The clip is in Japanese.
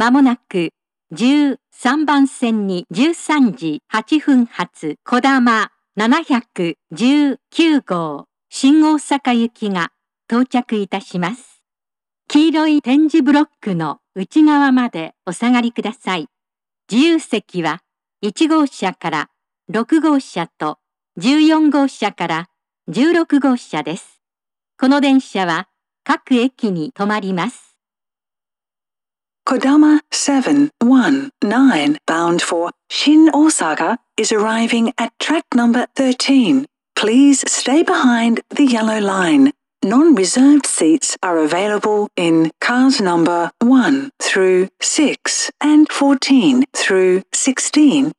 まもなく13番線に13時8分発小玉719号新大阪行きが到着いたします。黄色い展示ブロックの内側までお下がりください。自由席は1号車から6号車と14号車から16号車です。この電車は各駅に停まります。Kodama 719 bound for Shin Osaka is arriving at track number 13. Please stay behind the yellow line. Non-reserved seats are available in cars number 1 through 6 and 14 through 16.